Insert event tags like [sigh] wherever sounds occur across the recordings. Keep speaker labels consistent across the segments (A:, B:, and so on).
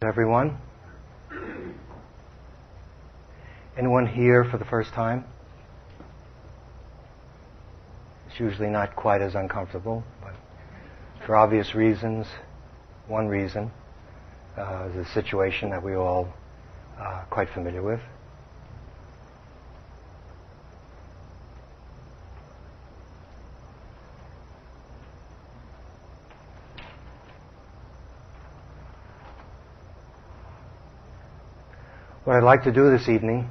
A: Everyone? Anyone here for the first time? It's usually not quite as uncomfortable, but for obvious reasons, one reason uh, is a situation that we all uh, quite familiar with. Like to do this evening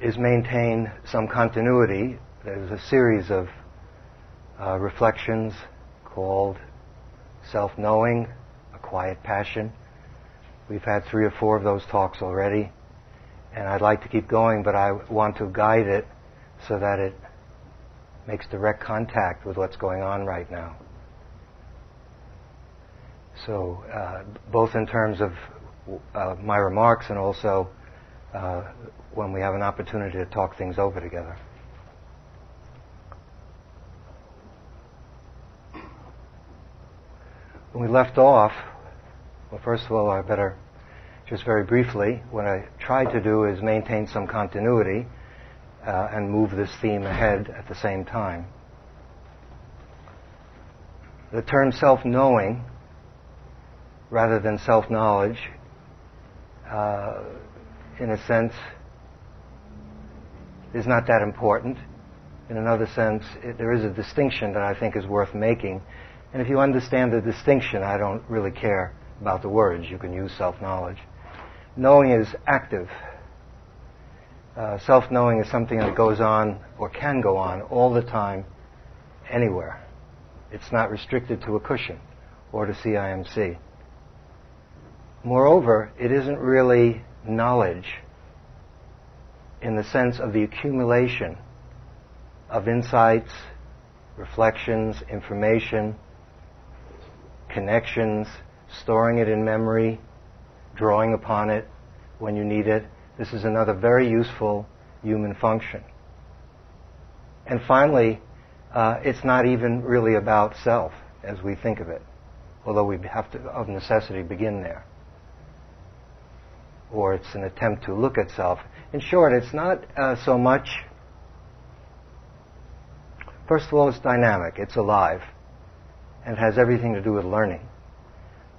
A: is maintain some continuity. There's a series of uh, reflections called self knowing, a quiet passion. We've had three or four of those talks already, and I'd like to keep going, but I want to guide it so that it makes direct contact with what's going on right now. So, uh, both in terms of uh, my remarks and also uh, when we have an opportunity to talk things over together. When we left off, well, first of all, I better just very briefly, what I tried to do is maintain some continuity uh, and move this theme ahead at the same time. The term self knowing, rather than self knowledge, uh, in a sense, is not that important. In another sense, it, there is a distinction that I think is worth making. And if you understand the distinction, I don't really care about the words. You can use self knowledge. Knowing is active. Uh, self knowing is something that goes on or can go on all the time, anywhere. It's not restricted to a cushion or to CIMC. Moreover, it isn't really knowledge in the sense of the accumulation of insights, reflections, information, connections, storing it in memory, drawing upon it when you need it. This is another very useful human function. And finally, uh, it's not even really about self as we think of it, although we have to, of necessity, begin there or it's an attempt to look at self. In short, it's not uh, so much, first of all, it's dynamic, it's alive, and has everything to do with learning.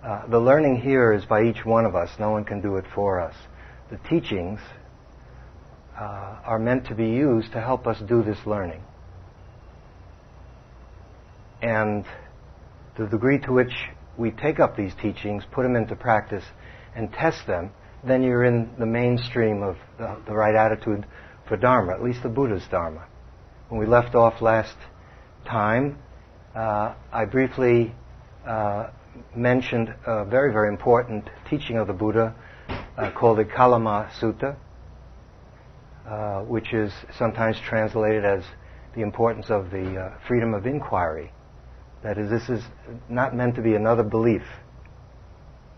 A: Uh, the learning here is by each one of us, no one can do it for us. The teachings uh, are meant to be used to help us do this learning. And the degree to which we take up these teachings, put them into practice, and test them then you're in the mainstream of the, the, right attitude for Dharma, at least the Buddha's Dharma. When we left off last time, uh, I briefly uh, mentioned a very, very important teaching of the Buddha uh, called the Kalama Sutta, uh, which is sometimes translated as the importance of the uh, freedom of inquiry. That is, this is not meant to be another belief.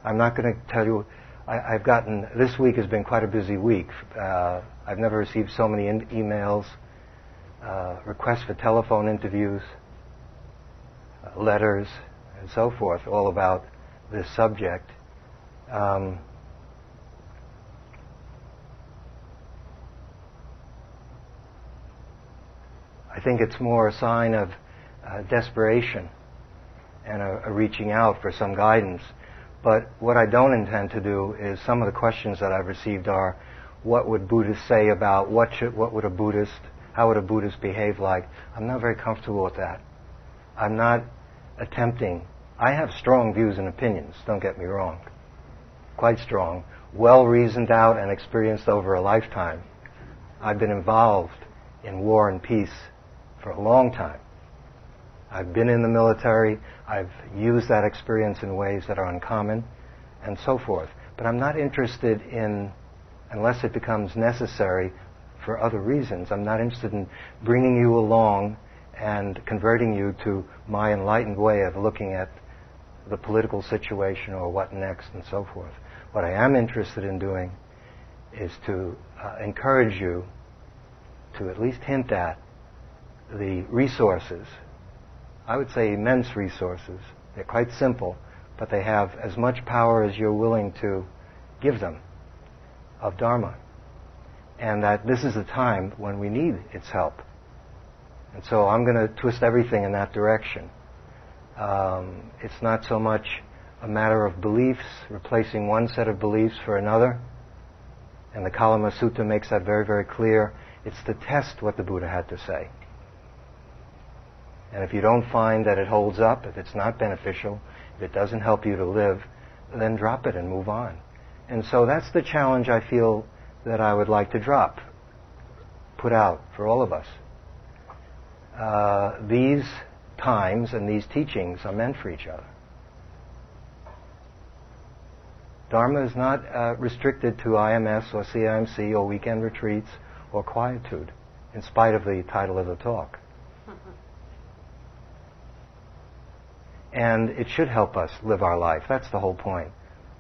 A: I'm not going to tell you I, have gotten, this week has been quite a busy week. Uh, I've never received so many in- emails, uh, requests for telephone interviews, uh, letters, and so forth, all about this subject. Um, I think it's more a sign of uh, desperation and a, a reaching out for some guidance but what I don't intend to do is some of the questions that I've received are, what would Buddhists say about what should, what would a Buddhist, how would a Buddhist behave like? I'm not very comfortable with that. I'm not attempting. I have strong views and opinions. Don't get me wrong. Quite strong, well reasoned out and experienced over a lifetime. I've been involved in war and peace for a long time. I've been in the military. I've used that experience in ways that are uncommon, and so forth. But I'm not interested in, unless it becomes necessary for other reasons, I'm not interested in bringing you along and converting you to my enlightened way of looking at the political situation or what next and so forth. What I am interested in doing is to uh, encourage you to at least hint at the resources I would say immense resources. They're quite simple, but they have as much power as you're willing to give them of Dharma. And that this is a time when we need its help. And so I'm going to twist everything in that direction. Um, it's not so much a matter of beliefs, replacing one set of beliefs for another. And the Kalama Sutta makes that very, very clear. It's to test what the Buddha had to say. And if you don't find that it holds up, if it's not beneficial, if it doesn't help you to live, then drop it and move on. And so that's the challenge I feel that I would like to drop, put out for all of us. Uh, these times and these teachings are meant for each other. Dharma is not uh, restricted to IMS or CIMC or weekend retreats or quietude, in spite of the title of the talk. And it should help us live our life. That's the whole point.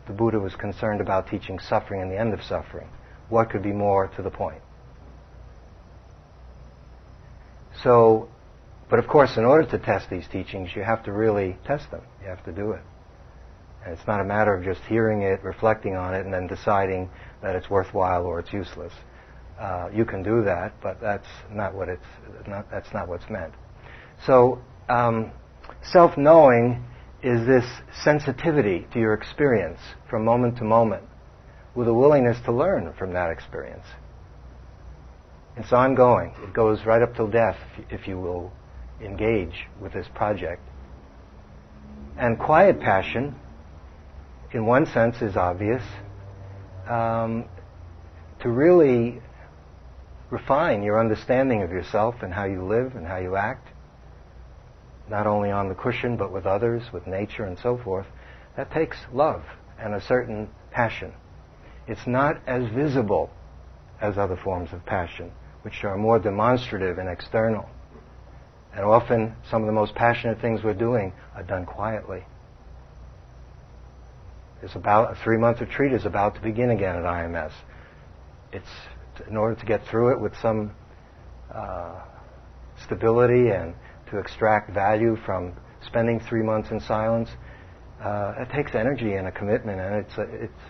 A: The Buddha was concerned about teaching suffering and the end of suffering. What could be more to the point? So, but of course, in order to test these teachings, you have to really test them. You have to do it. And it's not a matter of just hearing it, reflecting on it, and then deciding that it's worthwhile or it's useless. Uh, you can do that, but that's not what it's not, that's not what's meant. So um, self-knowing is this sensitivity to your experience from moment to moment, with a willingness to learn from that experience. It's ongoing. It goes right up till death, if you will engage with this project. And quiet passion, in one sense, is obvious. Um, to really refine your understanding of yourself and how you live and how you act, not only on the cushion but with others, with nature and so forth, that takes love and a certain passion. It's not as visible as other forms of passion, which are more demonstrative and external. And often, some of the most passionate things we're doing are done quietly. It's about a three-month retreat is about to begin again at IMS. It's in order to get through it with some uh, stability and to extract value from spending three months in silence. Uh, it takes energy and a commitment, and it's it's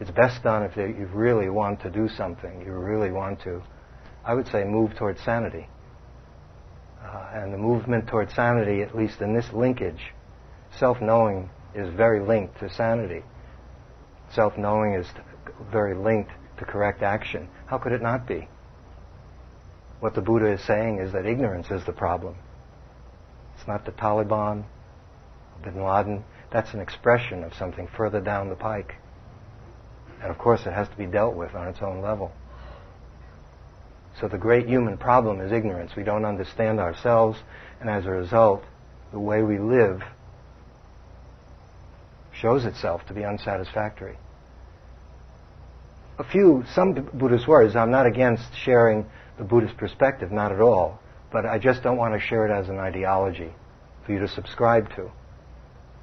A: it's best done if you really want to do something. You really want to, I would say, move towards sanity. Uh, and the movement towards sanity, at least in this linkage, self-knowing is very linked to sanity. Self-knowing is very linked to correct action. How could it not be? What the Buddha is saying is that ignorance is the problem. It's not the Taliban, bin Laden. That's an expression of something further down the pike. And of course, it has to be dealt with on its own level. So the great human problem is ignorance. We don't understand ourselves, and as a result, the way we live shows itself to be unsatisfactory a few, some Buddhist words. I'm not against sharing the Buddhist perspective, not at all. But I just don't want to share it as an ideology for you to subscribe to,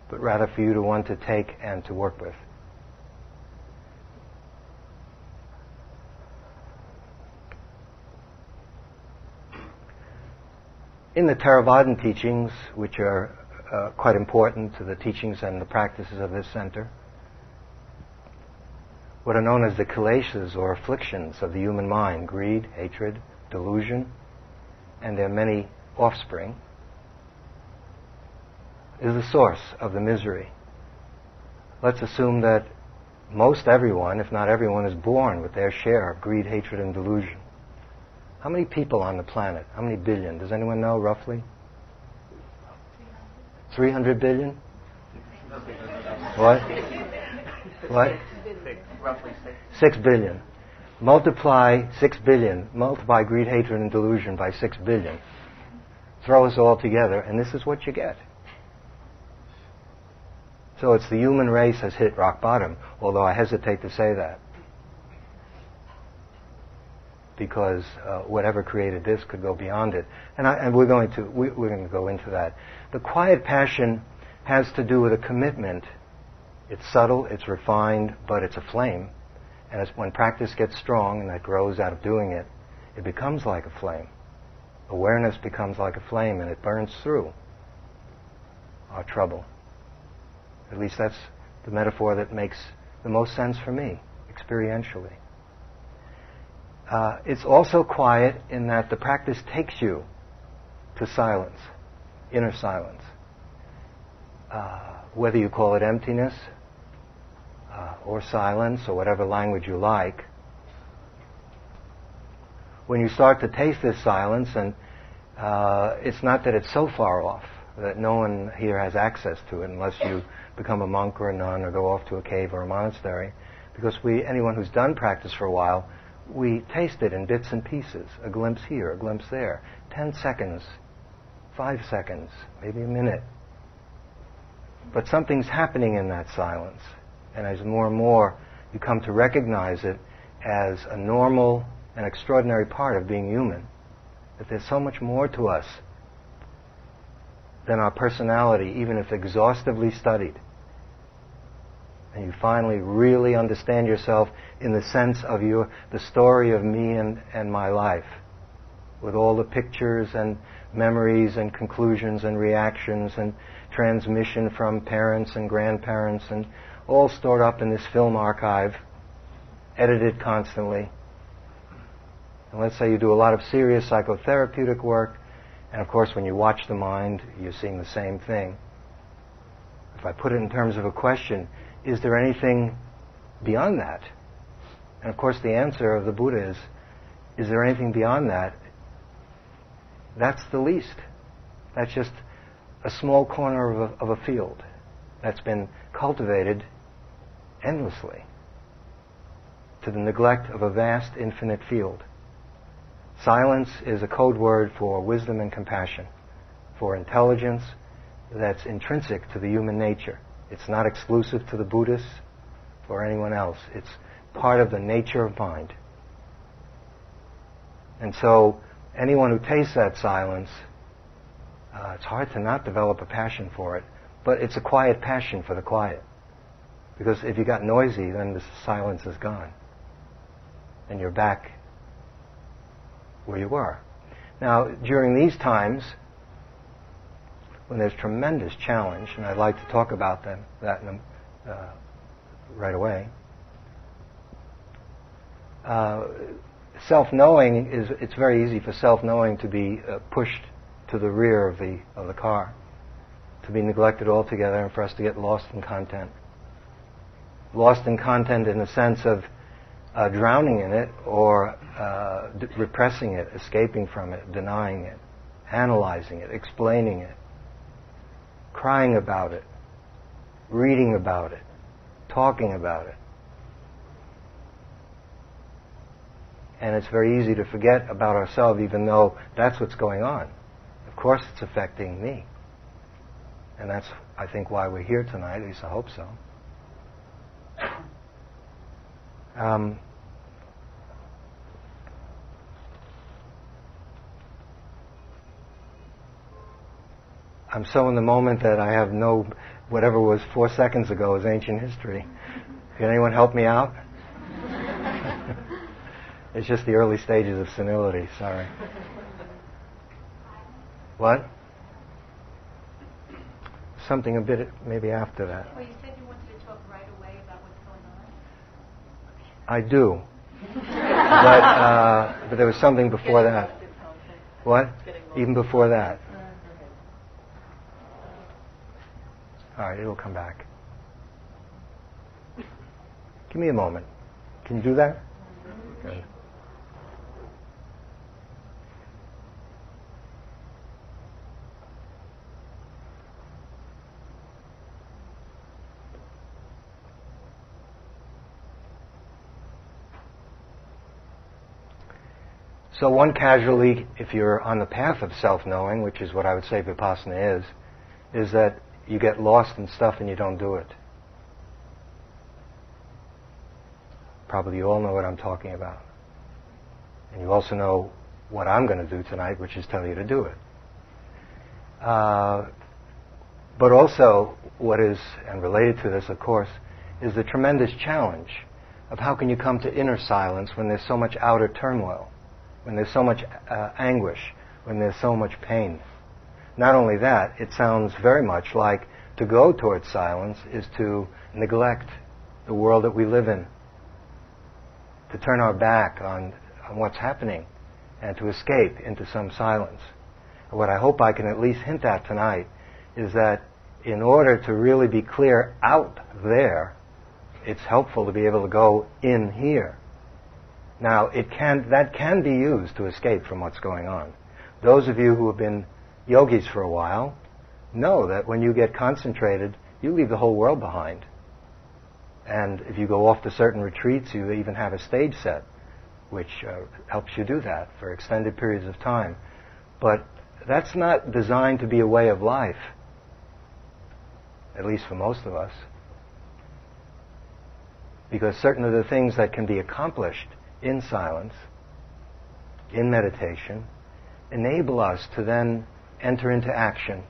A: but rather for you to want to take and to work with. In the Theravadan teachings, which are uh, quite important to the teachings and the practices of this center, what are known as the kilesas or afflictions of the human mind greed, hatred, delusion, and their many offspring is the source of the misery. Let's assume that most everyone, if not everyone, is born with their share of greed, hatred, and delusion. How many people on the planet? How many billion? Does anyone know roughly? 300 billion? What? What?
B: roughly six.
A: Six billion. Multiply six billion, multiply greed, hatred, and delusion by six billion. Throw us all together, and this is what you get. So it's the human race has hit rock bottom, although I hesitate to say that. Because uh, whatever created this could go beyond it. And, I, and we're, going to, we, we're going to go into that. The quiet passion has to do with a commitment it's subtle, it's refined, but it's a flame. And when practice gets strong and that grows out of doing it, it becomes like a flame. Awareness becomes like a flame and it burns through our trouble. At least that's the metaphor that makes the most sense for me, experientially. Uh, it's also quiet in that the practice takes you to silence, inner silence. Uh, whether you call it emptiness uh, or silence or whatever language you like, when you start to taste this silence, and uh, it's not that it's so far off that no one here has access to it unless you become a monk or a nun or go off to a cave or a monastery, because we, anyone who's done practice for a while, we taste it in bits and pieces, a glimpse here, a glimpse there, 10 seconds, 5 seconds, maybe a minute. But something's happening in that silence. And as more and more you come to recognize it as a normal and extraordinary part of being human, that there's so much more to us than our personality, even if exhaustively studied. And you finally really understand yourself in the sense of your, the story of me and, and my life, with all the pictures and memories and conclusions and reactions and transmission from parents and grandparents and all stored up in this film archive, edited constantly. And let's say you do a lot of serious psychotherapeutic work, and of course, when you watch the mind, you're seeing the same thing. If I put it in terms of a question, is there anything beyond that? And of course, the answer of the Buddha is, is there anything beyond that? That's the least. That's just a small corner of a, of a field that's been cultivated endlessly to the neglect of a vast, infinite field. Silence is a code word for wisdom and compassion, for intelligence that's intrinsic to the human nature. It's not exclusive to the Buddhists or anyone else. It's part of the nature of mind. And so, anyone who tastes that silence, uh, it's hard to not develop a passion for it, but it's a quiet passion for the quiet. Because if you got noisy, then the silence is gone. And you're back where you were. Now, during these times, when there's tremendous challenge, and I'd like to talk about them, that uh, right away, uh, self-knowing is, it's very easy for self-knowing to be uh, pushed to the rear of the, of the car, to be neglected altogether, and for us to get lost in content. Lost in content in the sense of uh, drowning in it or uh, d- repressing it, escaping from it, denying it, analyzing it, explaining it, crying about it, reading about it, talking about it. And it's very easy to forget about ourselves even though that's what's going on. Of course it's affecting me. And that's, I think, why we're here tonight, at least I hope so. Um, I'm so in the moment that I have no, whatever was four seconds ago is ancient history. Can anyone help me out? [laughs] it's just the early stages of senility, sorry. What? Something a bit maybe after that.
C: Well, you said you wanted to talk right away about what's going on.
A: I do. but, uh, but there was something before that. What? Even before that. All right, it'll come back. Give me a moment. Can you do that? Good. So one casualty, if you're on the path of self-knowing, which is what I would say vipassana is, is that you get lost in stuff and you don't do it. Probably you all know what I'm talking about. And you also know what I'm going to do tonight, which is tell you to do it. Uh, but also, what is, and related to this, of course, is the tremendous challenge of how can you come to inner silence when there's so much outer turmoil, when there's so much uh, anguish, when there's so much pain. Not only that, it sounds very much like to go towards silence is to neglect the world that we live in, to turn our back on, on what's happening, and to escape into some silence. What I hope I can at least hint at tonight is that in order to really be clear out there, it's helpful to be able to go in here. Now, it can, that can be used to escape from what's going on. Those of you who have been yogis for a while know that when you get concentrated, you leave the whole world behind. And if you go off to certain retreats, you even have a stage set, which uh, helps you do that for extended periods of time. But that's not designed to be a way of life, at least for most of us. Because certain of the things that can be accomplished in silence, in meditation, enable us to then enter into action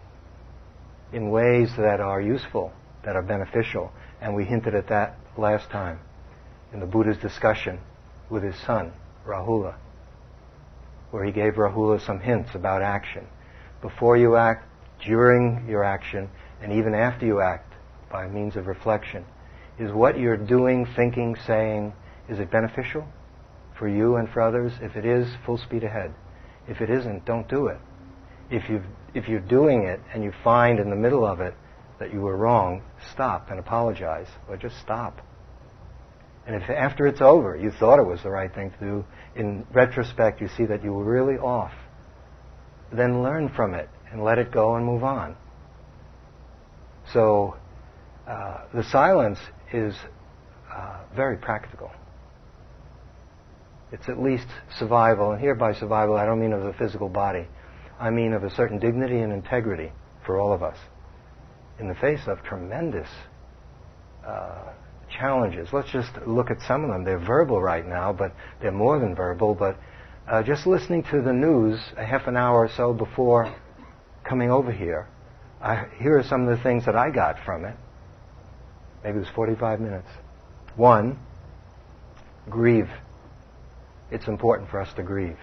A: in ways that are useful, that are beneficial. And we hinted at that last time in the Buddha's discussion with his son, Rahula, where he gave Rahula some hints about action. Before you act, during your action, and even after you act by means of reflection, is what you're doing, thinking, saying, is it beneficial for you and for others? If it is, full speed ahead. If it isn't, don't do it. If, you if you're doing it and you find in the middle of it that you were wrong, stop and apologize, or just stop. And if after it's over you thought it was the right thing to do, in retrospect you see that you were really off, then learn from it and let it go and move on. So uh, the silence is uh, very practical. It's at least survival, and here by survival I don't mean of the physical body. I mean of a certain dignity and integrity for all of us in the face of tremendous uh, challenges. Let's just look at some of them. They're verbal right now, but they're more than verbal. But uh, just listening to the news a half an hour or so before coming over here, I, here are some of the things that I got from it. Maybe it was 45 minutes. One, grieve. It's important for us to grieve.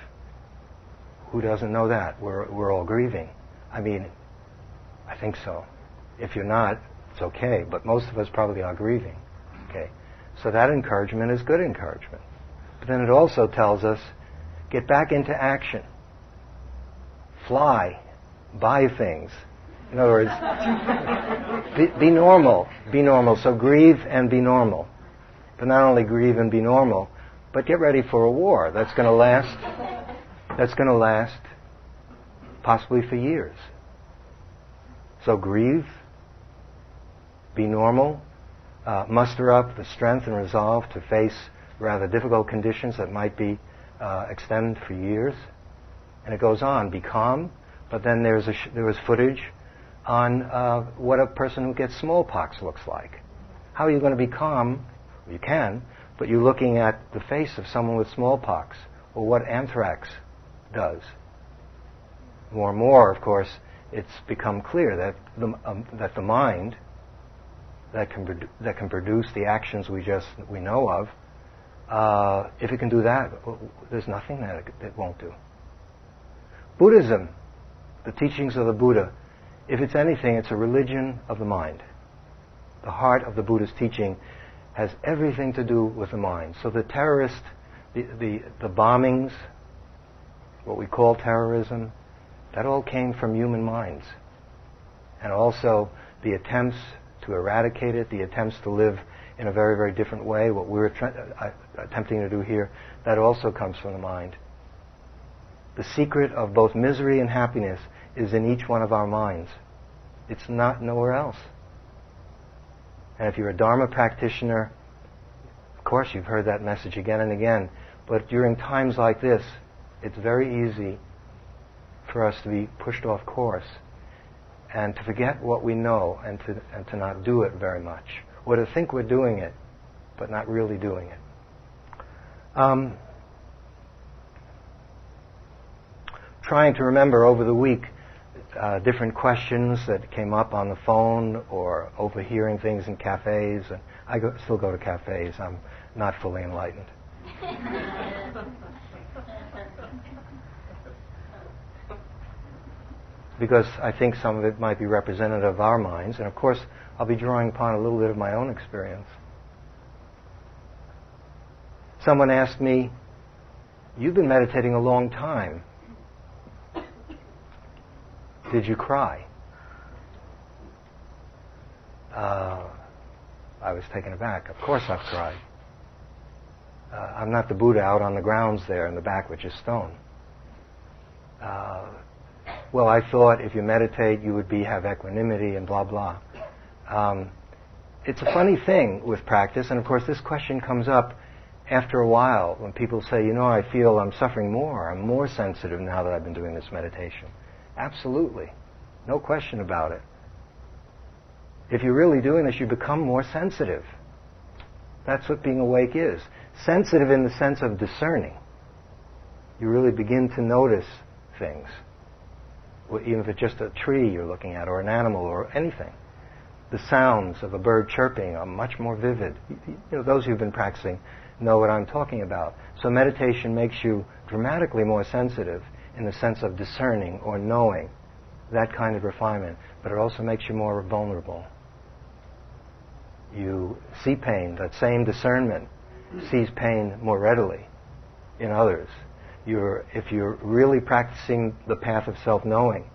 A: Who doesn't know that? We're, we're all grieving. I mean, I think so. If you're not, it's okay, but most of us probably are grieving. Okay? So that encouragement is good encouragement. But then it also tells us get back into action. Fly. Buy things. In other words, [laughs] be, be, normal. Be normal. So grieve and be normal. But not only grieve and be normal, but get ready for a war that's going to last that's going to last possibly for years. So grieve, be normal, uh, muster up the strength and resolve to face rather difficult conditions that might be uh, extend for years. And it goes on. Be calm, but then there's sh- there was footage on uh, what a person who gets smallpox looks like. How are you going to be calm? You can, but you're looking at the face of someone with smallpox or what anthrax does. More and more, of course, it's become clear that the, um, that the mind that can, produ- that can produce the actions we just we know of, uh, if it can do that, there's nothing that it, it won't do. Buddhism, the teachings of the Buddha, if it's anything, it's a religion of the mind. The heart of the Buddha's teaching has everything to do with the mind. So the terrorist, the, the, the bombings, what we call terrorism, that all came from human minds. And also the attempts to eradicate it, the attempts to live in a very, very different way, what we're uh, attempting to do here, that also comes from the mind. The secret of both misery and happiness is in each one of our minds. It's not nowhere else. And if you're a Dharma practitioner, of course you've heard that message again and again. But during times like this, it's very easy for us to be pushed off course and to forget what we know and to, and to not do it very much, or to think we're doing it, but not really doing it. Um, trying to remember over the week uh, different questions that came up on the phone or overhearing things in cafes. And I go, still go to cafes. I'm not fully enlightened. [laughs] because I think some of it might be representative of our minds, and of course, I'll be drawing upon a little bit of my own experience. Someone asked me, You've been meditating a long time. Did you cry? Uh, I was taken aback. Of course I've cried. Uh, I'm not the Buddha out on the grounds there in the back, which is stone. Uh, well, I thought if you meditate, you would be have equanimity and blah blah. Um, it's a funny thing with practice, and of course, this question comes up after a while when people say, you know, I feel I'm suffering more. I'm more sensitive now that I've been doing this meditation. Absolutely, no question about it. If you're really doing this, you become more sensitive. That's what being awake is. Sensitive in the sense of discerning. You really begin to notice things. Even if it's just a tree you're looking at, or an animal, or anything. The sounds of a bird chirping are much more vivid. You know, those who've been practicing know what I'm talking about. So meditation makes you dramatically more sensitive in the sense of discerning or knowing that kind of refinement, but it also makes you more vulnerable. You see pain, that same discernment sees pain more readily in others. You're, if you're really practicing the path of self-knowing,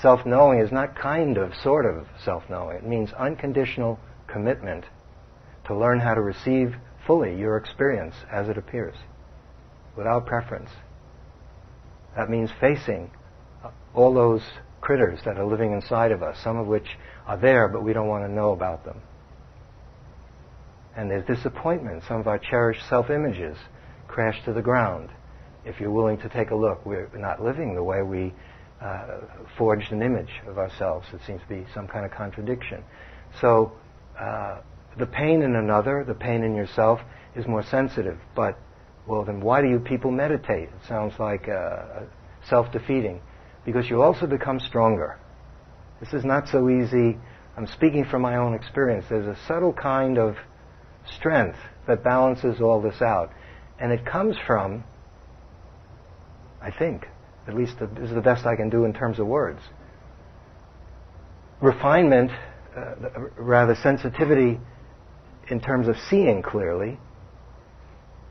A: self-knowing is not kind of, sort of self-knowing. It means unconditional commitment to learn how to receive fully your experience as it appears, without preference. That means facing all those critters that are living inside of us, some of which are there, but we don't want to know about them. And there's disappointment. Some of our cherished self images crash to the ground. If you're willing to take a look, we're not living the way we uh, forged an image of ourselves. It seems to be some kind of contradiction. So, uh, the pain in another, the pain in yourself, is more sensitive. But, well, then why do you people meditate? It sounds like uh, self defeating. Because you also become stronger. This is not so easy. I'm speaking from my own experience. There's a subtle kind of strength that balances all this out. And it comes from, I think, at least this is the best I can do in terms of words. Refinement, uh, rather sensitivity in terms of seeing clearly.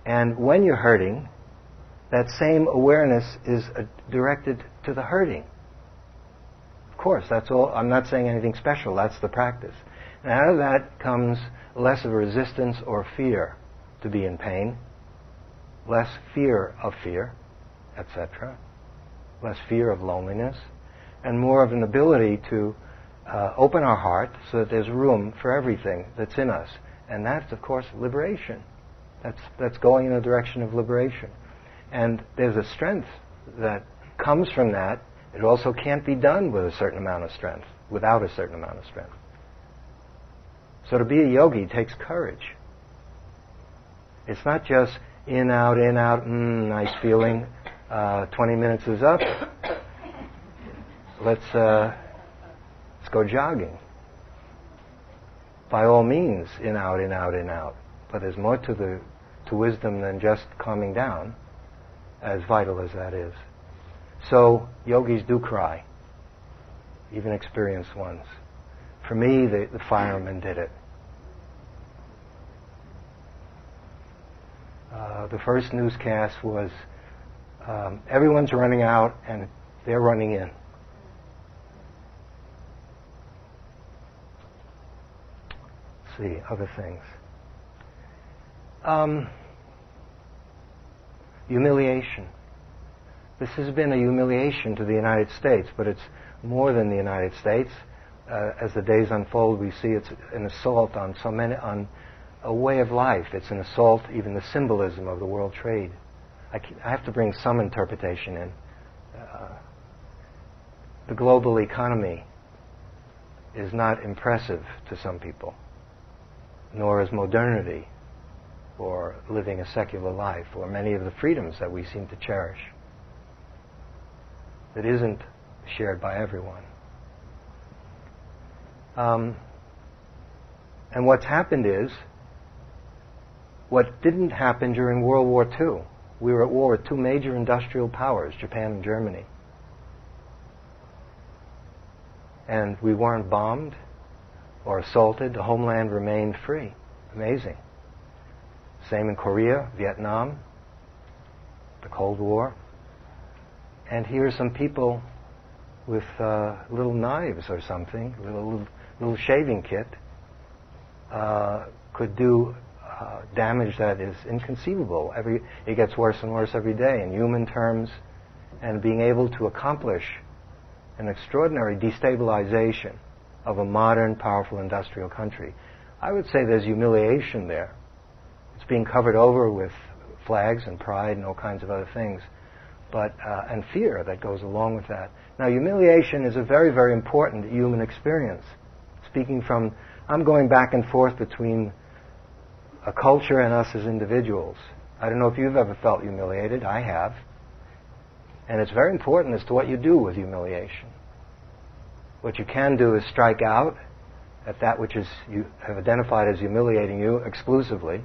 A: And when you're hurting, that same awareness is uh, directed to the hurting. Of course, that's all. I'm not saying anything special. That's the practice. And out of that comes less of resistance or fear to be in pain, less fear of fear, etc., less fear of loneliness, and more of an ability to uh, open our heart so that there's room for everything that's in us and that's, of course, liberation. That's, that's going in the direction of liberation. And there's a strength that comes from that. It also can't be done with a certain amount of strength, without a certain amount of strength. So to be a yogi takes courage. It's not just in, out, in, out, mm, nice feeling. Uh, 20 minutes is up. Let's, uh, let's go jogging by all means, in out, in out, in out. But there's more to the to wisdom than just calming down, as vital as that is. So yogis do cry, even experienced ones. For me, the, the firemen did it. Uh, the first newscast was um, everyone's running out and they're running in. see, other things. Um, humiliation. This has been a humiliation to the United States, but it's more than the United States. Uh, as the days unfold, we see it's an assault on so many, on a way of life. It's an assault, even the symbolism of the world trade. I, I have to bring some interpretation in. Uh, the global economy is not impressive to some people nor is modernity or living a secular life or many of the freedoms that we seem to cherish. That isn't shared by everyone. Um, and what's happened is what didn't happen during World War II. We were at war with two major industrial powers, Japan and Germany. and we weren't bombed or assaulted. The homeland remained free. Amazing. Same in Korea, Vietnam, the Cold War. And here are some people with uh, little knives or something, little little shaving kit, uh, could do uh, damage that is inconceivable. Every it gets worse and worse every day in human terms, and being able to accomplish an extraordinary destabilization of a modern, powerful industrial country. I would say there's humiliation there. It's being covered over with flags and pride and all kinds of other things, but uh, and fear that goes along with that. Now, humiliation is a very, very important human experience. Speaking from, I'm going back and forth between a culture and us as individuals. I don't know if you've ever felt humiliated. I have. And it's very important as to what you do with humiliation. What you can do is strike out at that which is you have identified as humiliating you exclusively.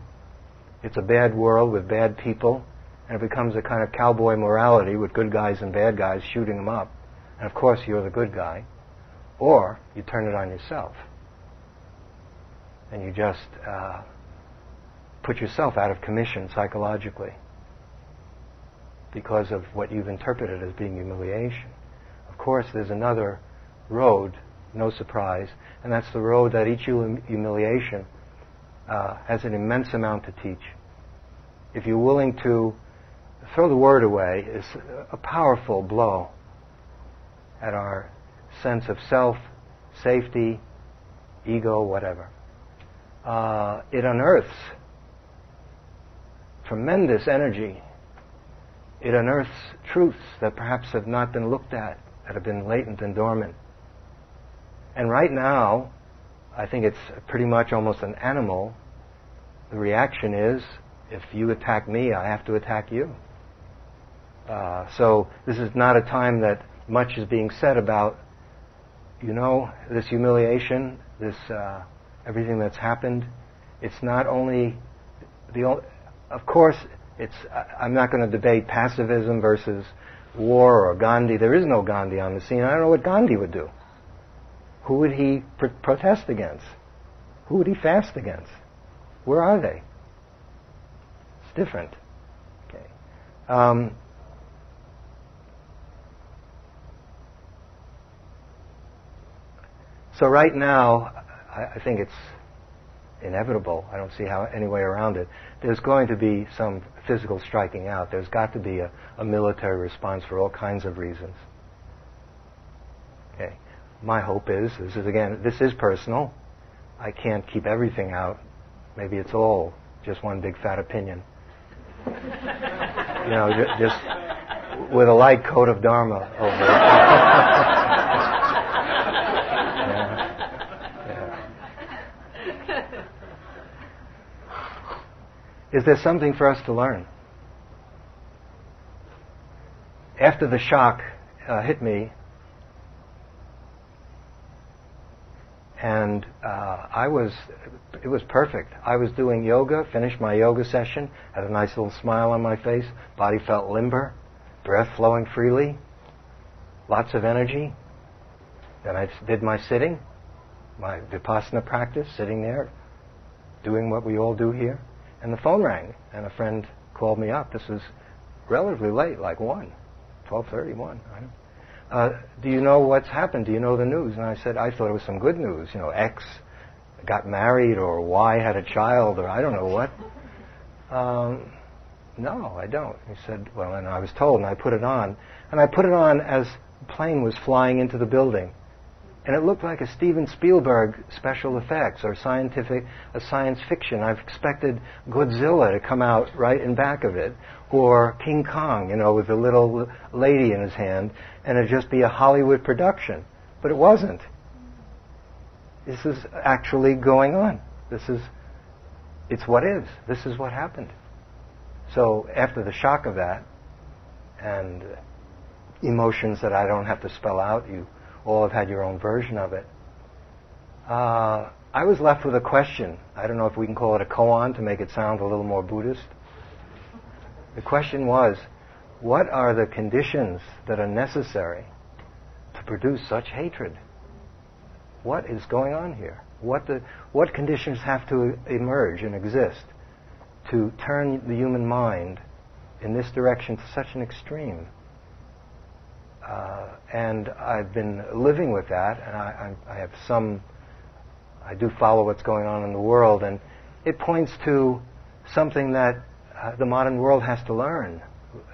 A: It's a bad world with bad people, and it becomes a kind of cowboy morality with good guys and bad guys shooting them up. And of course, you're the good guy. Or you turn it on yourself. And you just uh, put yourself out of commission psychologically because of what you've interpreted as being humiliation. Of course, there's another road, no surprise, and that's the road that each humiliation uh, has an immense amount to teach. If you're willing to throw the word away, is a powerful blow at our sense of self, safety, ego, whatever. Uh, it unearths tremendous energy it unearths truths that perhaps have not been looked at, that have been latent and dormant. And right now, I think it's pretty much almost an animal. The reaction is, if you attack me, I have to attack you. Uh, so this is not a time that much is being said about, you know, this humiliation, this uh, everything that's happened. It's not only the, only, of course, it's, I'm not going to debate pacifism versus war or Gandhi. There is no Gandhi on the scene. I don't know what Gandhi would do. Who would he pr- protest against? Who would he fast against? Where are they? It's different. Okay. Um, so right now, I, I think it's inevitable. I don't see how any way around it. There's going to be some physical striking out. There's got to be a, a military response for all kinds of reasons. Okay. My hope is, this is again, this is personal. I can't keep everything out. Maybe it's all just one big fat opinion. you know, just with a light coat of Dharma over it. is there something for us to learn? After the shock uh, hit me, and uh, I was, it was perfect. I was doing yoga, finished my yoga session, had a nice little smile on my face, body felt limber, breath flowing freely, lots of energy. Then I did my sitting, my vipassana practice, sitting there, doing what we all do here. And the phone rang, and a friend called me up. This was relatively late, like 1, 12.31. Uh, do you know what's happened? Do you know the news? And I said, I thought it was some good news. You know, X got married, or Y had a child, or I don't know what. Um, no, I don't. He said, well, and I was told, and I put it on. And I put it on as the plane was flying into the building and it looked like a Steven Spielberg special effects or scientific, a science fiction. I've expected Godzilla to come out right in back of it, or King Kong, you know, with a little lady in his hand, and it'd just be a Hollywood production. But it wasn't. This is actually going on. This is, it's what is. This is what happened. So after the shock of that, and emotions that I don't have to spell out, you all have had your own version of it. Uh, I was left with a question. I don't know if we can call it a koan to make it sound a little more Buddhist. The question was, what are the conditions that are necessary to produce such hatred? What is going on here? What, the, what conditions have to emerge and exist to turn the human mind in this direction to such an extreme? Uh, and I've been living with that, and I, I, I, have some, I do follow what's going on in the world, and it points to something that uh, the modern world has to learn.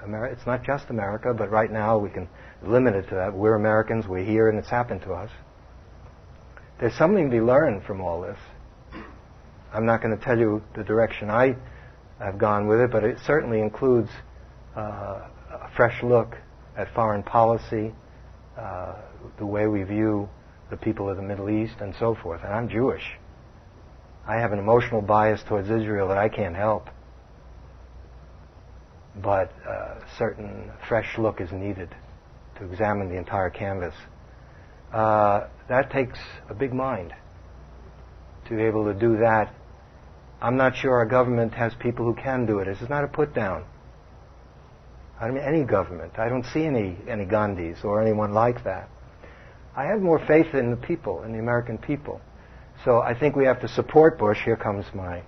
A: Ameri- it's not just America, but right now we can limit it to that. We're Americans, we're here, and it's happened to us. There's something to be learned from all this. I'm not going to tell you the direction I have gone with it, but it certainly includes uh, a fresh look at foreign policy, uh, the way we view the people of the Middle East, and so forth. And I'm Jewish. I have an emotional bias towards Israel that I can't help. But a uh, certain fresh look is needed to examine the entire canvas. Uh, that takes a big mind to be able to do that. I'm not sure our government has people who can do it. This is not a put down. I don't mean, any government. I don't see any, any Gandhis or anyone like that. I have more faith in the people, in the American people. So I think we have to support Bush. Here comes my.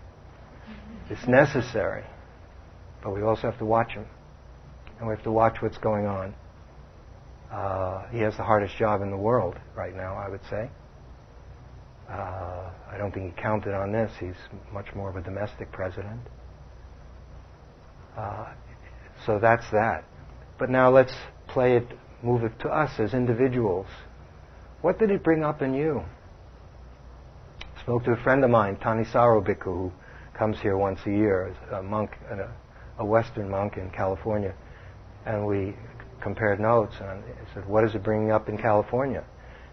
A: It's necessary. But we also have to watch him. And we have to watch what's going on. Uh, he has the hardest job in the world right now, I would say. Uh, I don't think he counted on this. He's much more of a domestic president. Uh, so that's that. But now let's play it, move it to us as individuals. What did it bring up in you? I spoke to a friend of mine, Thanissaro Bhikkhu, who comes here once a year, as a monk, a, a Western monk in California, and we compared notes. And I said, "What is it bringing up in California?"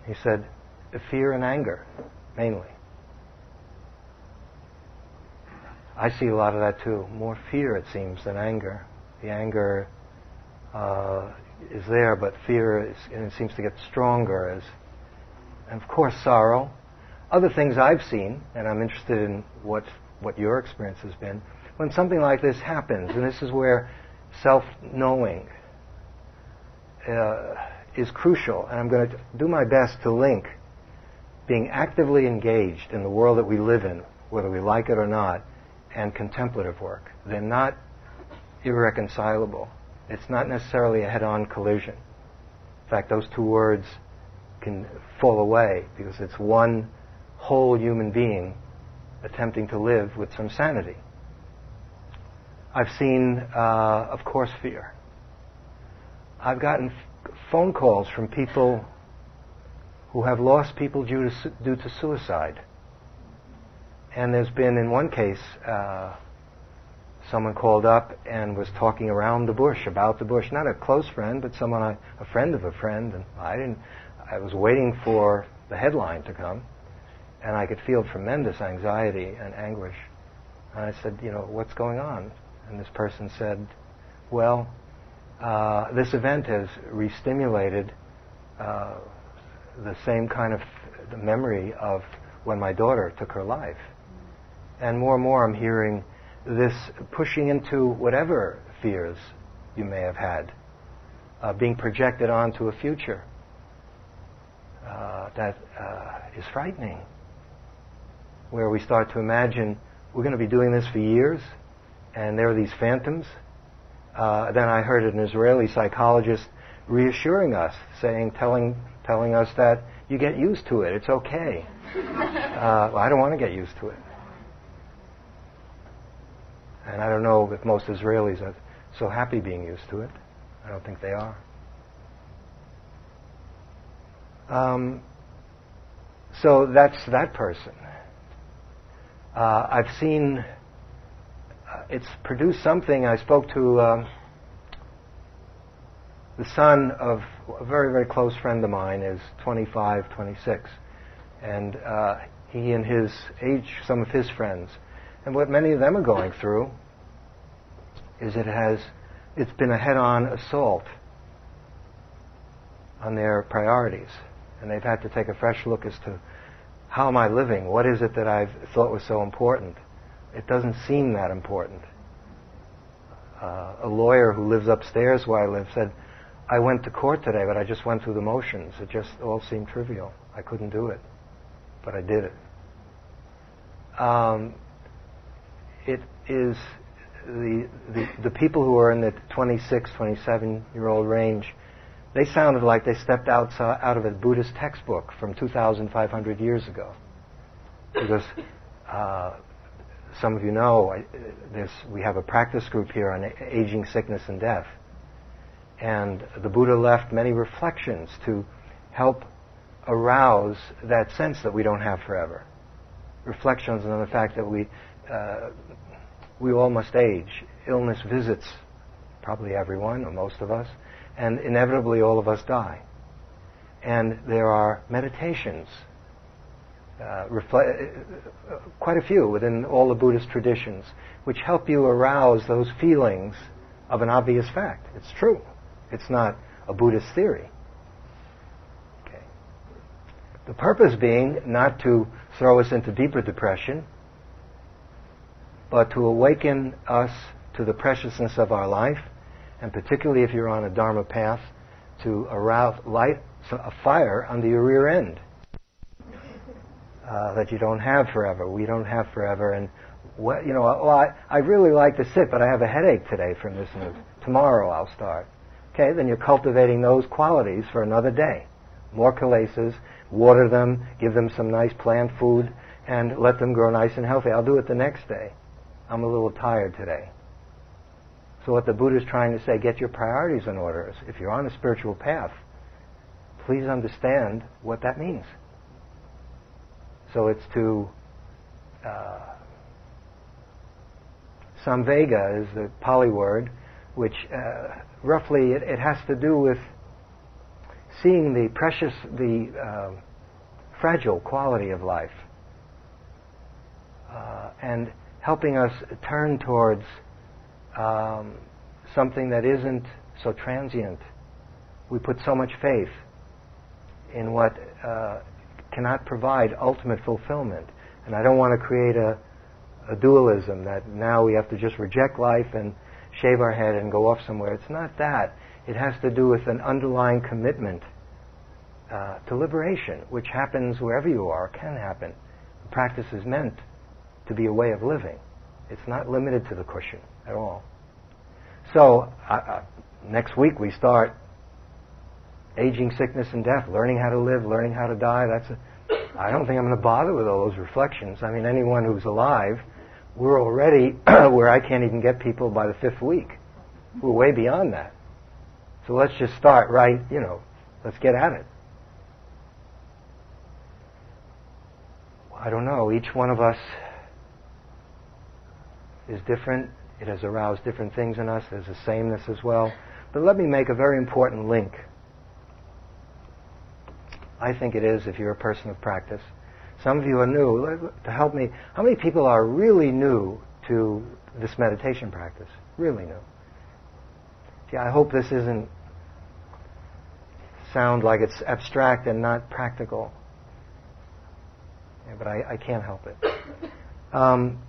A: He said, "Fear and anger, mainly." I see a lot of that too. More fear, it seems, than anger. The anger uh, is there, but fear is, and it seems to get stronger as, and of course, sorrow. Other things I've seen, and I'm interested in what what your experience has been, when something like this happens, and this is where self-knowing uh, is crucial, and I'm going to do my best to link being actively engaged in the world that we live in, whether we like it or not, and contemplative work. They're not irreconcilable. It's not necessarily a head-on collision. In fact, those two words can fall away because it's one whole human being attempting to live with some sanity. I've seen, uh, of course, fear. I've gotten f- phone calls from people who have lost people due to, su- due to suicide. And there's been, in one case, uh, someone called up and was talking around the bush about the bush. Not a close friend, but someone, a friend of a friend. And I didn't. I was waiting for the headline to come, and I could feel tremendous anxiety and anguish. And I said, you know, what's going on? And this person said, well, uh, this event has re-stimulated uh, the same kind of the memory of when my daughter took her life. And more and more I'm hearing this pushing into whatever fears you may have had, uh, being projected onto a future uh, that uh, is frightening, where we start to imagine we're going to be doing this for years, and there are these phantoms. Uh, then I heard an Israeli psychologist reassuring us, saying, telling, telling us that you get used to it. It's okay. [laughs] Uh, well, I don't want to get used to it. And I don't know if most Israelis are so happy being used to it. I don't think they are. Um, so that's that person. Uh, I've seen uh, it's produced something. I spoke to um, the son of a very, very close friend of mine, is 25, 26. And uh, he and his age, some of his friends, and what many of them are going through is it has it's been a head-on assault on their priorities, and they've had to take a fresh look as to how am I living? What is it that I've thought was so important? It doesn't seem that important. Uh, a lawyer who lives upstairs where I live said, I went to court today, but I just went through the motions. It just all seemed trivial. I couldn't do it. but I did it. Um, it is the, the, the people who are in the 26, 27 year old range, they sounded like they stepped outside, out of a Buddhist textbook from 2,500 years ago. Because uh, some of you know, we have a practice group here on aging, sickness, and death. And the Buddha left many reflections to help arouse that sense that we don't have forever. Reflections on the fact that we, uh, we all must age. Illness visits probably everyone, or most of us, and inevitably all of us die. And there are meditations, uh, refle- uh, quite a few within all the Buddhist traditions, which help you arouse those feelings of an obvious fact. It's true. It's not a Buddhist theory. Okay. The purpose being not to throw us into deeper depression, but to awaken us to the preciousness of our life, and particularly if you're on a Dharma path, to arouse, light a fire under your rear end uh, that you don't have forever. We don't have forever, and what, you know, well, I, I really like to sit, but I have a headache today from this news. Tomorrow I'll start. Okay, then you're cultivating those qualities for another day. More kilesas, water them, give them some nice plant food, and let them grow nice and healthy. I'll do it the next day. I'm a little tired today. So what the Buddha is trying to say, get your priorities in order. If you're on a spiritual path, please understand what that means. So it's to uh, samvega is the Pali word, which uh, roughly it, it, has to do with seeing the precious, the uh, fragile quality of life, uh, and helping us turn towards um, something that isn't so transient. We put so much faith in what uh, cannot provide ultimate fulfillment. And I don't want to create a, a dualism that now we have to just reject life and shave our head and go off somewhere. It's not that. It has to do with an underlying commitment uh, to liberation, which happens wherever you are, can happen. The practice is meant to be a way of living. It's not limited to the cushion at all. So, next week we start aging, sickness, and death, learning how to live, learning how to die. That's a, I don't think I'm going to bother with all those reflections. I mean, anyone who's alive, we're already [clears throat] where I can't even get people by the fifth week. We're way beyond that. So let's just start right, you know, let's get at it. I don't know. Each one of us is different. It has aroused different things in us. There's a sameness as well. But let me make a very important link. I think it is if you're a person of practice. Some of you are new. To help me, how many people are really new to this meditation practice? Really new. See, I hope this isn't sound like it's abstract and not practical. Yeah, but I, I, can't help it. Um,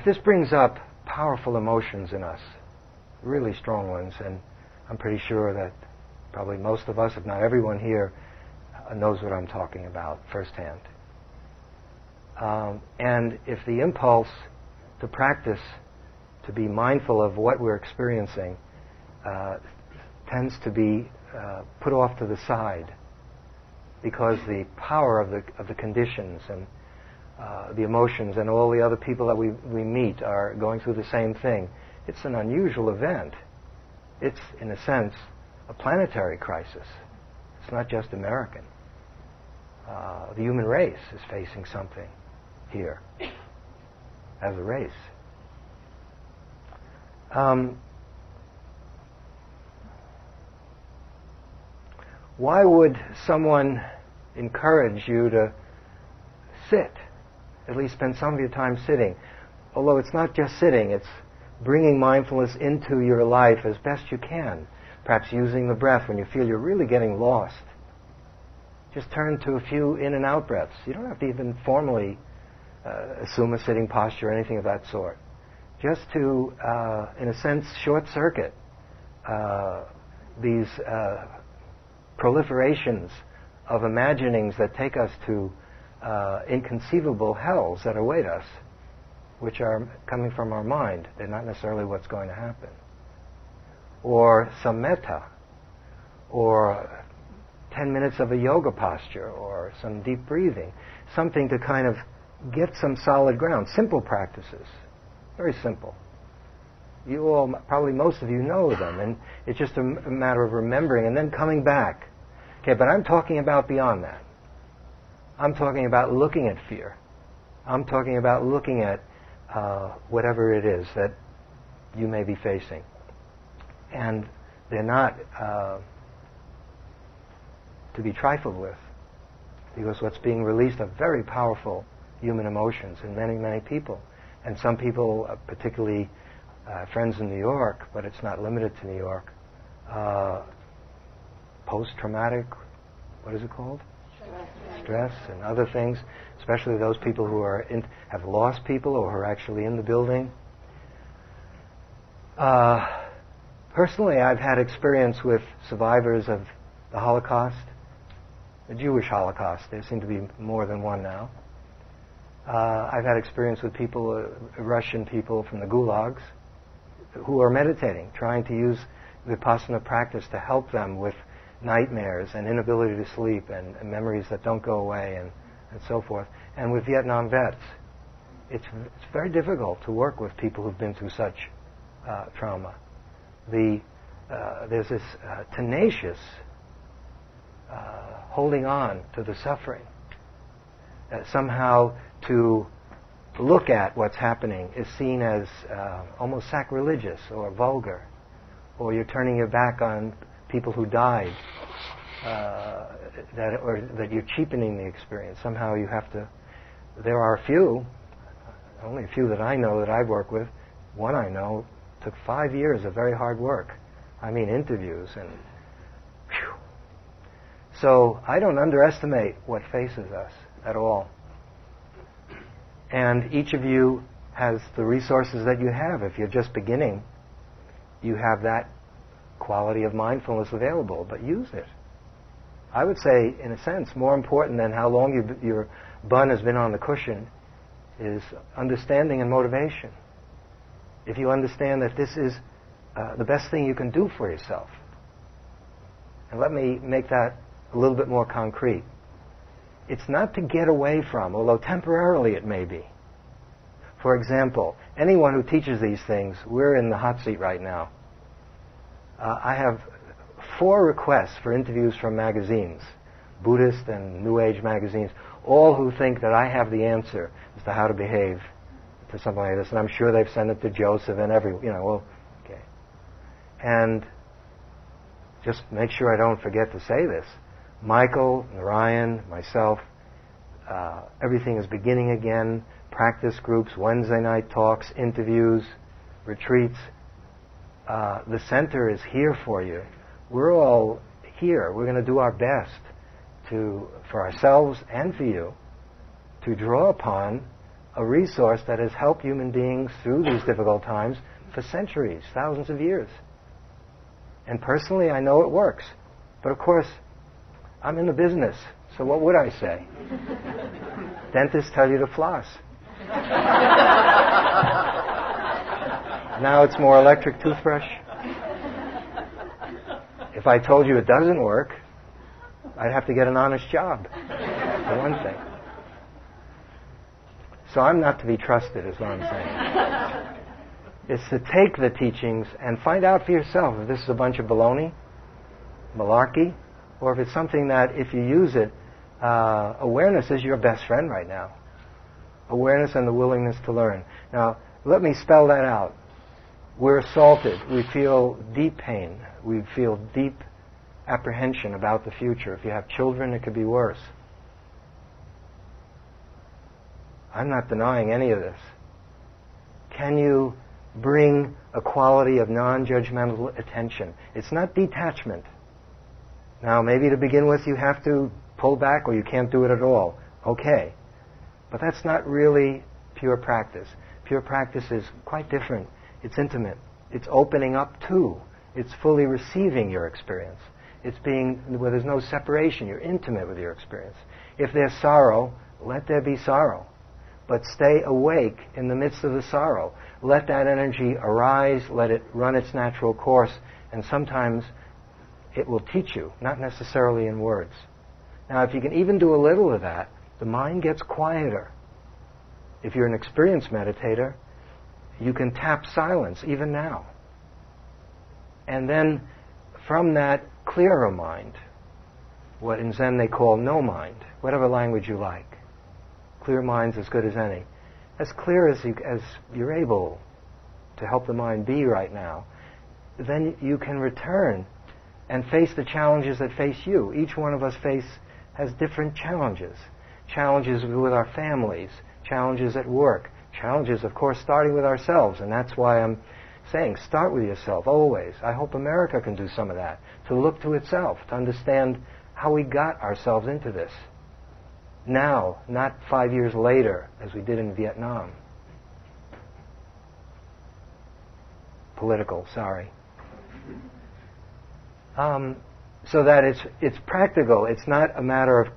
A: if this brings up powerful emotions in us, really strong ones, and I'm pretty sure that probably most of us, if not everyone here, uh, knows what I'm talking about firsthand. Um, and if the impulse to practice, to be mindful of what we're experiencing, uh, tends to be uh, put off to the side because the power of the, of the conditions and uh, the emotions and all the other people that we, we meet are going through the same thing. It's an unusual event. It's, in a sense, a planetary crisis. It's not just American. Uh, the human race is facing something here as a race. Um, why would someone encourage you to sit? At least spend some of your time sitting. Although it's not just sitting, it's bringing mindfulness into your life as best you can. Perhaps using the breath when you feel you're really getting lost. Just turn to a few in and out breaths. You don't have to even formally uh, assume a sitting posture or anything of that sort. Just to, uh, in a sense, short circuit uh, these uh, proliferations of imaginings that take us to uh, inconceivable hells that await us, which are coming from our mind. They're not necessarily what's going to happen. Or some metta, or 10 minutes of a yoga posture, or some deep breathing. Something to kind of get some solid ground. Simple practices. Very simple. You all, probably most of you know them, and it's just a, a matter of remembering and then coming back. Okay, but I'm talking about beyond that. I'm talking about looking at fear. I'm talking about looking at uh, whatever it is that you may be facing. And they're not uh, to be trifled with, because what's being released are very powerful human emotions in many, many people. And some people, uh, particularly uh, friends in New York, but it's not limited to New York, uh, post-traumatic, what is it called? Stress and other things, especially those people who are in, have lost people or who are actually in the building. Uh, personally, I've had experience with survivors of the Holocaust, the Jewish Holocaust. There seem to be more than one now. Uh, I've had experience with people, uh, Russian people from the gulags, who are meditating, trying to use the vipassana practice to help them with nightmares and inability to sleep and, and memories that don't go away and, and so forth. And with Vietnam vets, it's, it's very difficult to work with people who've been through such uh, trauma. The, uh, there's this uh, tenacious uh, holding on to the suffering. somehow to look at what's happening is seen as uh, almost sacrilegious or vulgar, or you're turning your back on people who died, uh, that or that you're cheapening the experience. Somehow you have to. There are a few, only a few that I know that I've worked with. One I know took five years of very hard work. I mean interviews and. Whew. So I don't underestimate what faces us at all. And each of you has the resources that you have. If you're just beginning, you have that quality of mindfulness available, but use it. I would say, in a sense, more important than how long you, your bun has been on the cushion is understanding and motivation. If you understand that this is uh, the best thing you can do for yourself. And let me make that a little bit more concrete. It's not to get away from, although temporarily it may be. For example, anyone who teaches these things, we're in the hot seat right now uh, I have four requests for interviews from magazines, Buddhist and New Age magazines, all who think that I have the answer as to how to behave to something like this. And I'm sure they've sent it to Joseph and every, you know, well, okay. And just make sure I don't forget to say this. Michael, Narayan, myself, uh, everything is beginning again. Practice groups, Wednesday night talks, interviews, retreats uh, the center is here for you. We're all here. We're going to do our best to, for ourselves and for you, to draw upon a resource that has helped human beings through these difficult times for centuries, thousands of years. And personally, I know it works. But of course, I'm in the business, so what would I say? [laughs] Dentists tell you to floss. [laughs] Now it's more electric toothbrush. If I told you it doesn't work, I'd have to get an honest job, for one thing. So I'm not to be trusted, is what I'm saying. It's to take the teachings and find out for yourself if this is a bunch of baloney, malarkey, or if it's something that, if you use it, uh, awareness is your best friend right now. Awareness and the willingness to learn. Now, let me spell that out. We're assaulted. We feel deep pain. We feel deep apprehension about the future. If you have children, it could be worse. I'm not denying any of this. Can you bring a quality of non judgmental attention? It's not detachment. Now, maybe to begin with, you have to pull back or you can't do it at all. Okay. But that's not really pure practice. Pure practice is quite different. It's intimate. It's opening up to. It's fully receiving your experience. It's being where there's no separation. You're intimate with your experience. If there's sorrow, let there be sorrow. But stay awake in the midst of the sorrow. Let that energy arise, let it run its natural course, and sometimes it will teach you, not necessarily in words. Now, if you can even do a little of that, the mind gets quieter. If you're an experienced meditator, you can tap silence even now. And then from that clearer mind, what in Zen they call no mind, whatever language you like. Clear mind's as good as any. As clear as, you, as you're able to help the mind be right now, then you can return and face the challenges that face you. Each one of us face has different challenges. Challenges with our families, challenges at work, challenges, of course, starting with ourselves, and that's why I'm saying start with yourself always. I hope America can do some of that, to look to itself, to understand how we got ourselves into this. Now, not five years later, as we did in Vietnam. Political, sorry. Um, so that it's, it's practical. It's not a matter of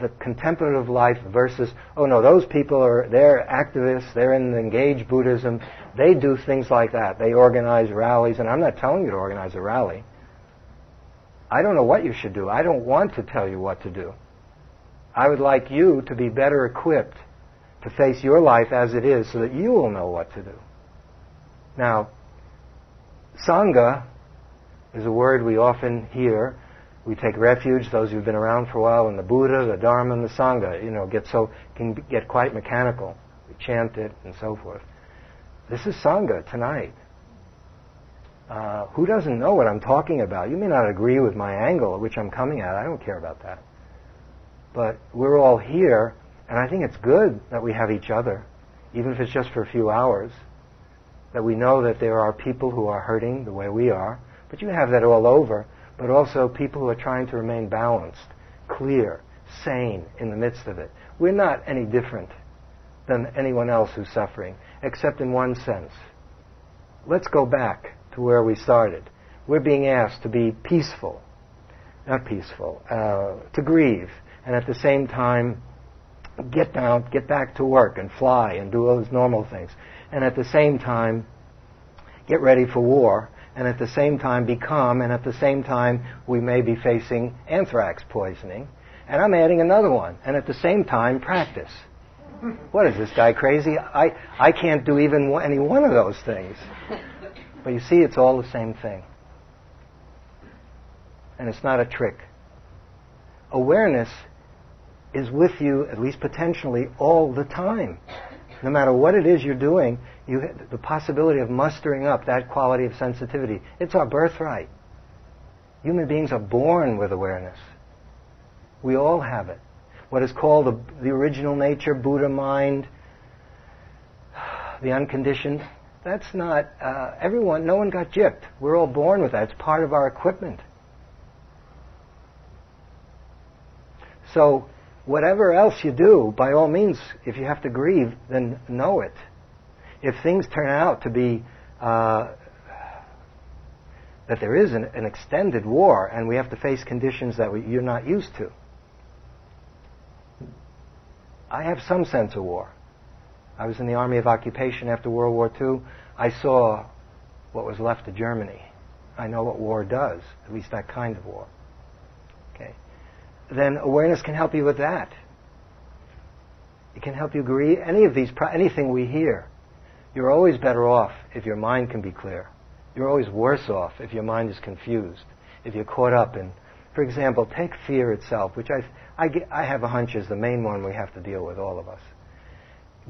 A: the contemplative life versus, oh no, those people are, they're activists, they're in engaged Buddhism, they do things like that. They organize rallies, and I'm not telling you to organize a rally. I don't know what you should do. I don't want to tell you what to do. I would like you to be better equipped to face your life as it is so that you will know what to do. Now, Sangha is a word we often hear we take refuge, those who've been around for a while, in the Buddha, the Dharma, and the Sangha. You know, get so can get quite mechanical. We chant it and so forth. This is Sangha tonight. Uh, who doesn't know what I'm talking about? You may not agree with my angle at which I'm coming at. I don't care about that. But we're all here, and I think it's good that we have each other, even if it's just for a few hours. That we know that there are people who are hurting the way we are, but you have that all over but also people who are trying to remain balanced, clear, sane in the midst of it. We're not any different than anyone else who's suffering, except in one sense. Let's go back to where we started. We're being asked to be peaceful, not peaceful, uh, to grieve, and at the same time get down, get back to work and fly and do all those normal things. And at the same time, get ready for war and at the same time become, and at the same time we may be facing anthrax poisoning. And I'm adding another one, and at the same time practice. What is this guy crazy? I, I can't do even any one of those things. But you see, it's all the same thing. And it's not a trick. Awareness is with you, at least potentially, all the time. No matter what it is you're doing, you the possibility of mustering up that quality of sensitivity. It's our birthright. Human beings are born with awareness. We all have it. What is called the, the original nature, Buddha mind, the unconditioned, that's not, uh, everyone, no one got gypped. We're all born with that. It's part of our equipment. So, whatever else you do, by all means, if you have to grieve, then know it if things turn out to be uh, that there is an, an, extended war and we have to face conditions that we, you're not used to. I have some sense of war. I was in the Army of Occupation after World War II. I saw what was left of Germany. I know what war does, at least that kind of war. Then awareness can help you with that. It can help you agree any of these, anything we hear you're always better off if your mind can be clear. You're always worse off if your mind is confused, if you're caught up in, for example, take fear itself, which I, I, I have a hunch is the main one we have to deal with, all of us.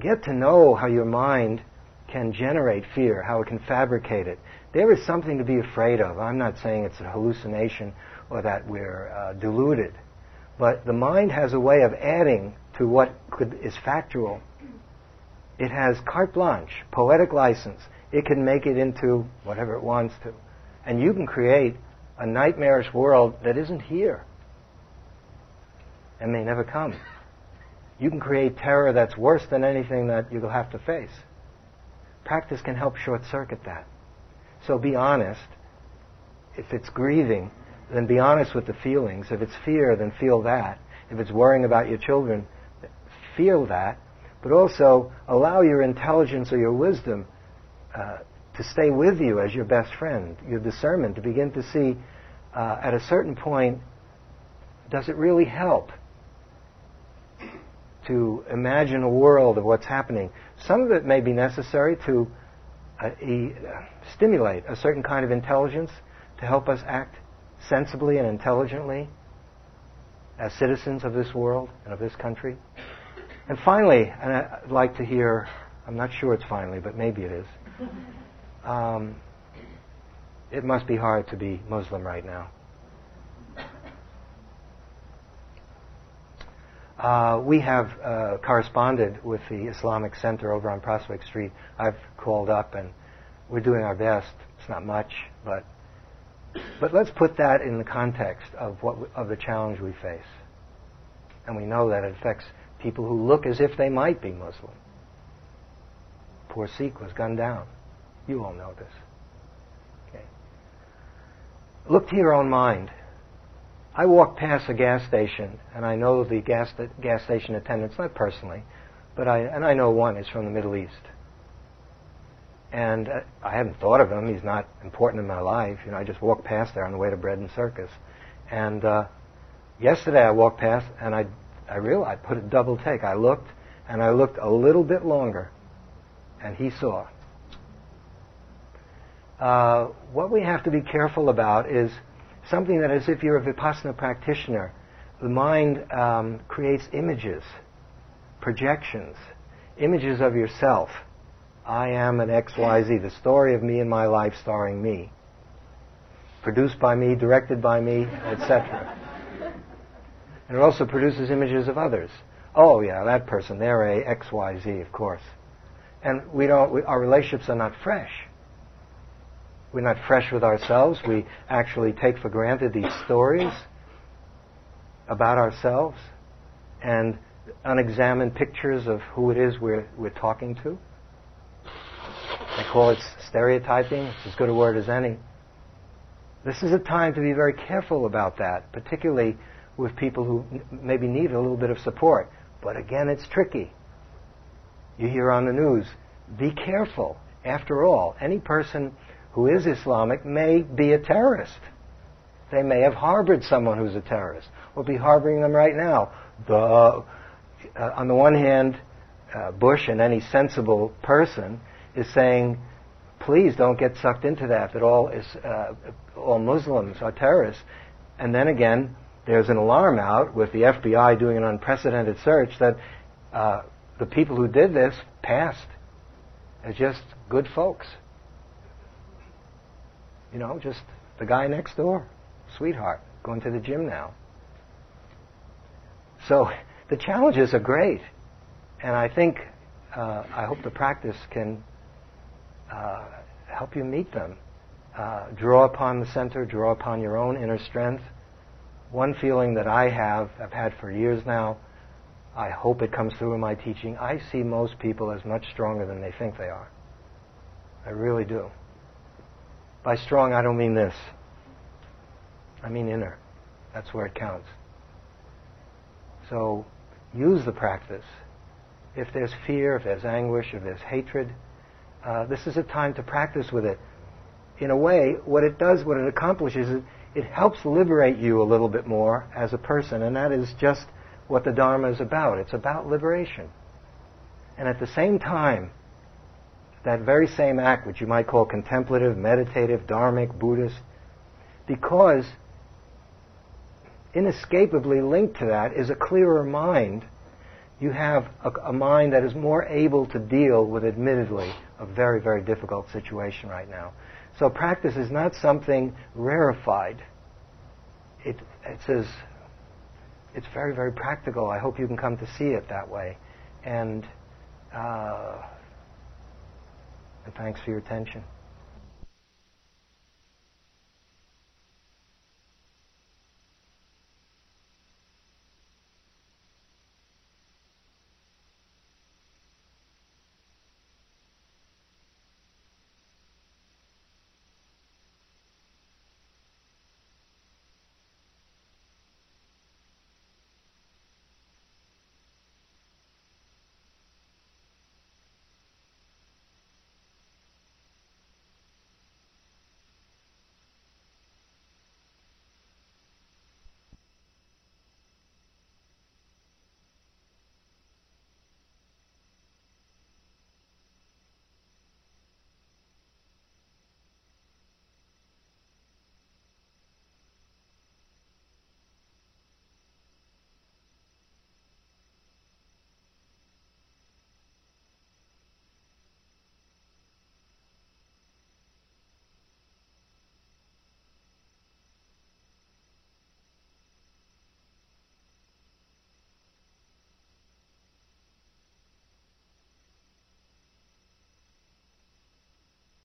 A: Get to know how your mind can generate fear, how it can fabricate it. There is something to be afraid of. I'm not saying it's a hallucination or that we're uh, deluded, but the mind has a way of adding to what could, is factual it has carte blanche, poetic license. It can make it into whatever it wants to. And you can create a nightmarish world that isn't here and may never come. you can create terror that's worse than anything that you'll have to face. Practice can help short circuit that. So be honest. If it's grieving, then be honest with the feelings. If it's fear, then feel that. If it's worrying about your children, feel that. But also allow your intelligence or your wisdom uh, to stay with you as your best friend, your discernment, to begin to see uh, at a certain point, does it really help to imagine a world of what's happening? Some of it may be necessary to uh, e- stimulate a certain kind of intelligence to help us act sensibly and intelligently as citizens of this world and of this country. And finally, and I'd like to hear, I'm not sure it's finally, but maybe it is. Um, it must be hard to be Muslim right now. Uh, we have uh, corresponded with the Islamic Center over on Prospect Street. I've called up and we're doing our best. It's not much, but but let's put that in the context of what of the challenge we face. And we know that it affects people who look as if they might be Muslim. Poor Sikh was gunned down. You all know this. Okay. Look to your own mind. I walk past a gas station, and I know the gas, gas station attendants, not personally, but I, and I know one is from the Middle East. And uh, I hadn't thought of him. He's not important in my life. You know, I just walked past there on the way to Bread and Circus. And uh, yesterday I walked past, and I, I realized, I put a double take. I looked, and I looked a little bit longer, and he saw. Uh, what we have to be careful about is something that, as if you're a Vipassana practitioner, the mind um, creates images, projections, images of yourself. I am an XYZ, the story of me and my life starring me. Produced by me, directed by me, etc. And it also produces images of others. Oh, yeah, that person, they're a XYZ, of course. And we don't, we, our relationships are not fresh. We're not fresh with ourselves. We actually take for granted these stories about ourselves and unexamined pictures of who it is we're, we're talking to. I call it stereotyping. It's as good a word as any. This is a time to be very careful about that, particularly with people who maybe need a little bit of support. But again, it's tricky. You hear on the news, be careful. After all, any person who is Islamic may be a terrorist. They may have harbored someone who's a terrorist, or be harboring them right now. The, uh, on the one hand, uh, Bush and any sensible person is saying, please don't get sucked into that, that all, is, uh, all Muslims are terrorists. And then again, there's an alarm out with the FBI doing an unprecedented search that uh, the people who did this passed as just good folks. You know, just the guy next door, sweetheart, going to the gym now. So the challenges are great, and I think uh, I hope the practice can uh, help you meet them. Uh, draw upon the center, draw upon your own inner strength. One feeling that I have, I've had for years now, I hope it comes through in my teaching. I see most people as much stronger than they think they are. I really do. By strong, I don't mean this. I mean inner. That's where it counts. So use the practice. If there's fear, if there's anguish, if there's hatred, uh, this is a time to practice with it. In a way, what it does, what it accomplishes, is it helps liberate you a little bit more as a person, and that is just what the Dharma is about. It's about liberation. And at the same time, that very same act, which you might call contemplative, meditative, dharmic, Buddhist, because inescapably linked to that is a clearer mind. You have a, a, mind that is more able to deal with, admittedly, a very, very difficult situation right now. So practice is not something rarefied. It, it says, it's very, very practical. I hope you can come to see it that way. And uh, and thanks for your attention.